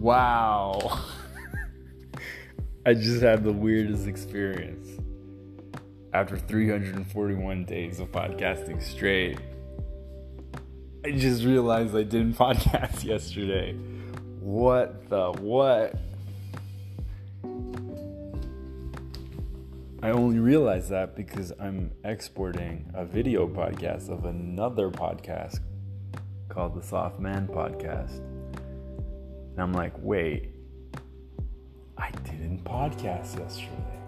Wow. I just had the weirdest experience. After 341 days of podcasting straight, I just realized I didn't podcast yesterday. What the what? I only realized that because I'm exporting a video podcast of another podcast called the Soft Man Podcast. And I'm like, wait, I didn't podcast yesterday.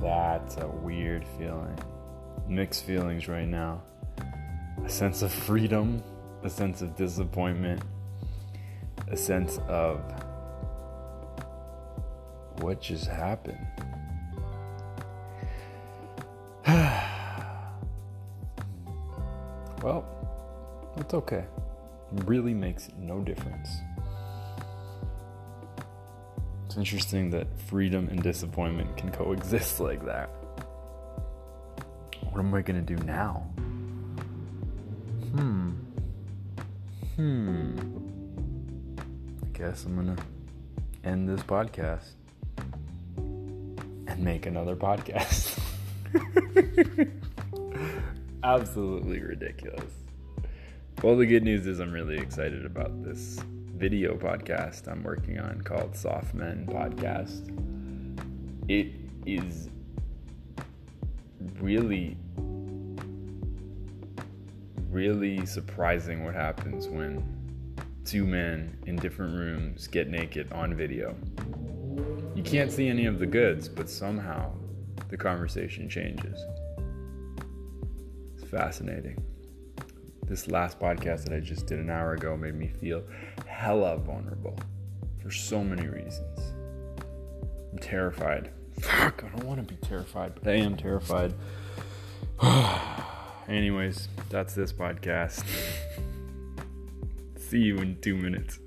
That's a weird feeling. Mixed feelings right now. A sense of freedom, a sense of disappointment, a sense of what just happened? well, it's okay. Really makes no difference. It's interesting that freedom and disappointment can coexist like that. What am I going to do now? Hmm. Hmm. I guess I'm going to end this podcast and make another podcast. Absolutely ridiculous. Well, the good news is I'm really excited about this video podcast I'm working on called Soft Men Podcast. It is really, really surprising what happens when two men in different rooms get naked on video. You can't see any of the goods, but somehow the conversation changes. It's fascinating. This last podcast that I just did an hour ago made me feel hella vulnerable for so many reasons. I'm terrified. Fuck, I don't want to be terrified, but I am terrified. Anyways, that's this podcast. See you in two minutes.